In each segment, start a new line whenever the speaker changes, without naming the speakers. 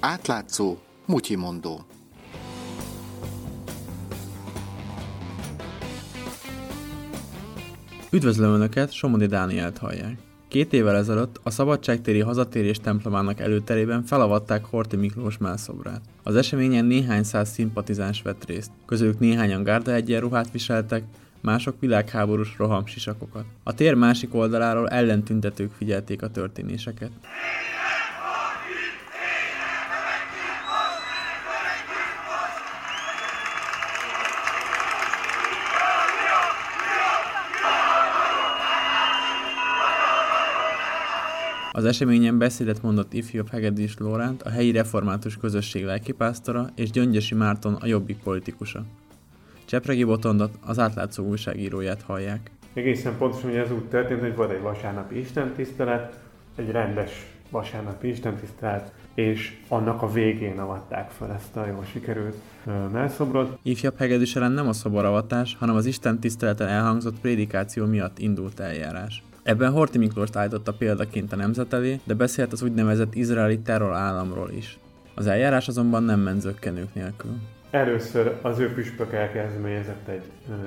Átlátszó, mutyimondó.
Üdvözlöm Önöket, Somodi Dánielt hallják. Két évvel ezelőtt a Szabadságtéri hazatérés templomának előterében felavatták Horti Miklós melszobrát. Az eseményen néhány száz szimpatizáns vett részt, közülük néhányan gárda egyenruhát viseltek, mások világháborús rohamsisakokat. A tér másik oldaláról ellentüntetők figyelték a történéseket. Az eseményen beszédet mondott ifjabb Hegedűs Lóránt, a helyi református közösség lelkipásztora, és Gyöngyösi Márton, a jobbik politikusa. Csepregi Botondot, az átlátszó újságíróját hallják.
Egészen pontosan, hogy ez úgy történt, hogy volt egy vasárnapi istentisztelet, egy rendes vasárnapi istentisztelet, és annak a végén avatták fel ezt a jól sikerült melszobrot.
Ifjabb Hegedűs ellen nem a szoboravatás, hanem az Isten tiszteleten elhangzott prédikáció miatt indult eljárás. Ebben Horti Miklós állította példaként a nemzet elé, de beszélt az úgynevezett izraeli terror államról is. Az eljárás azonban nem ment zöggenők nélkül.
Először az ő püspök elkezdeményezett egy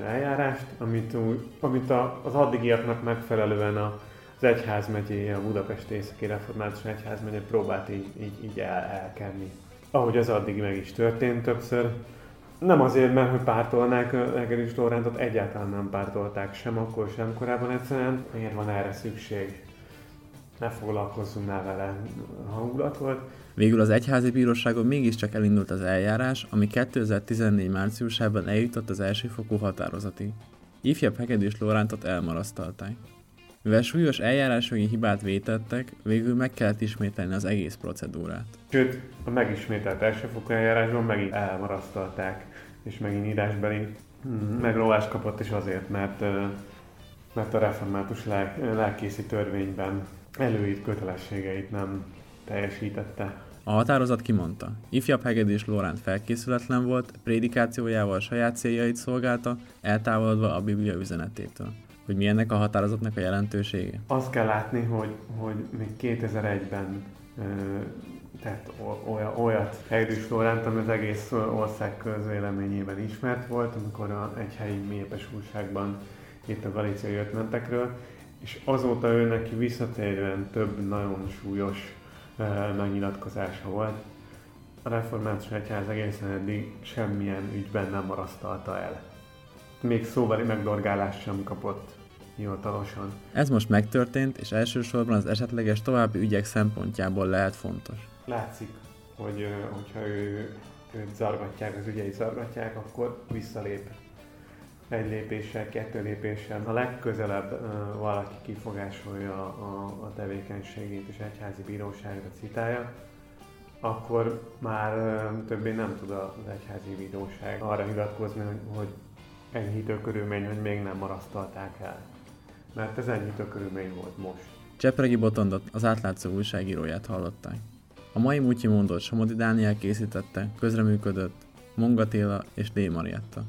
eljárást, amit, amit az addigiaknak megfelelően a, az egyházmegyé, a Budapest északi református egyházmegye próbált így, így, így el, elkenni. Ahogy az addig meg is történt többször, nem azért, mert hogy pártolnák Egeris Lorántot, egyáltalán nem pártolták sem akkor, sem korábban egyszerűen. Miért van erre szükség? Ne foglalkozzunk már vele hangulat volt.
Végül az egyházi bíróságon mégiscsak elindult az eljárás, ami 2014 márciusában eljutott az elsőfokú határozati. Ifjabb Hegedűs Lorántot elmarasztalták. Mivel súlyos eljárásjogi hibát vétettek, végül meg kellett ismételni az egész procedúrát.
Sőt, a megismételt elsőfokú eljárásban megint elmarasztalták, és megint írásbeli mm, megróvást kapott is azért, mert, mert a református lelkészi törvényben előírt kötelességeit nem teljesítette.
A határozat kimondta, ifjabb Hegedűs Lóránt felkészületlen volt, prédikációjával saját céljait szolgálta, eltávolodva a Biblia üzenetétől hogy mi ennek a határozatnak a jelentősége?
Azt kell látni, hogy, hogy még 2001-ben tehát olyat Hegedűs Lóránt, ami az egész ország közvéleményében ismert volt, amikor a, egy helyi mépes újságban itt a galíciai ötmentekről, és azóta ő neki visszatérően több nagyon súlyos uh, megnyilatkozása volt. A református egyház egészen eddig semmilyen ügyben nem marasztalta el még szóbeli megdorgálást sem kapott hivatalosan.
Ez most megtörtént, és elsősorban az esetleges további ügyek szempontjából lehet fontos.
Látszik, hogy hogyha ő, őt zargatják, az ügyei zargatják, akkor visszalép egy lépéssel, kettő lépéssel. A legközelebb uh, valaki kifogásolja a, a tevékenységét és egyházi bíróságra citálja, akkor már uh, többé nem tud az egyházi bíróság arra hivatkozni, hogy enyhítő körülmény, hogy még nem marasztalták el. Mert ez enyhítő körülmény volt most.
Csepregi Botondot, az átlátszó újságíróját hallották. A mai Mutyi mondott Somodi Dániel készítette, közreműködött Mongatéla és D. Marietta.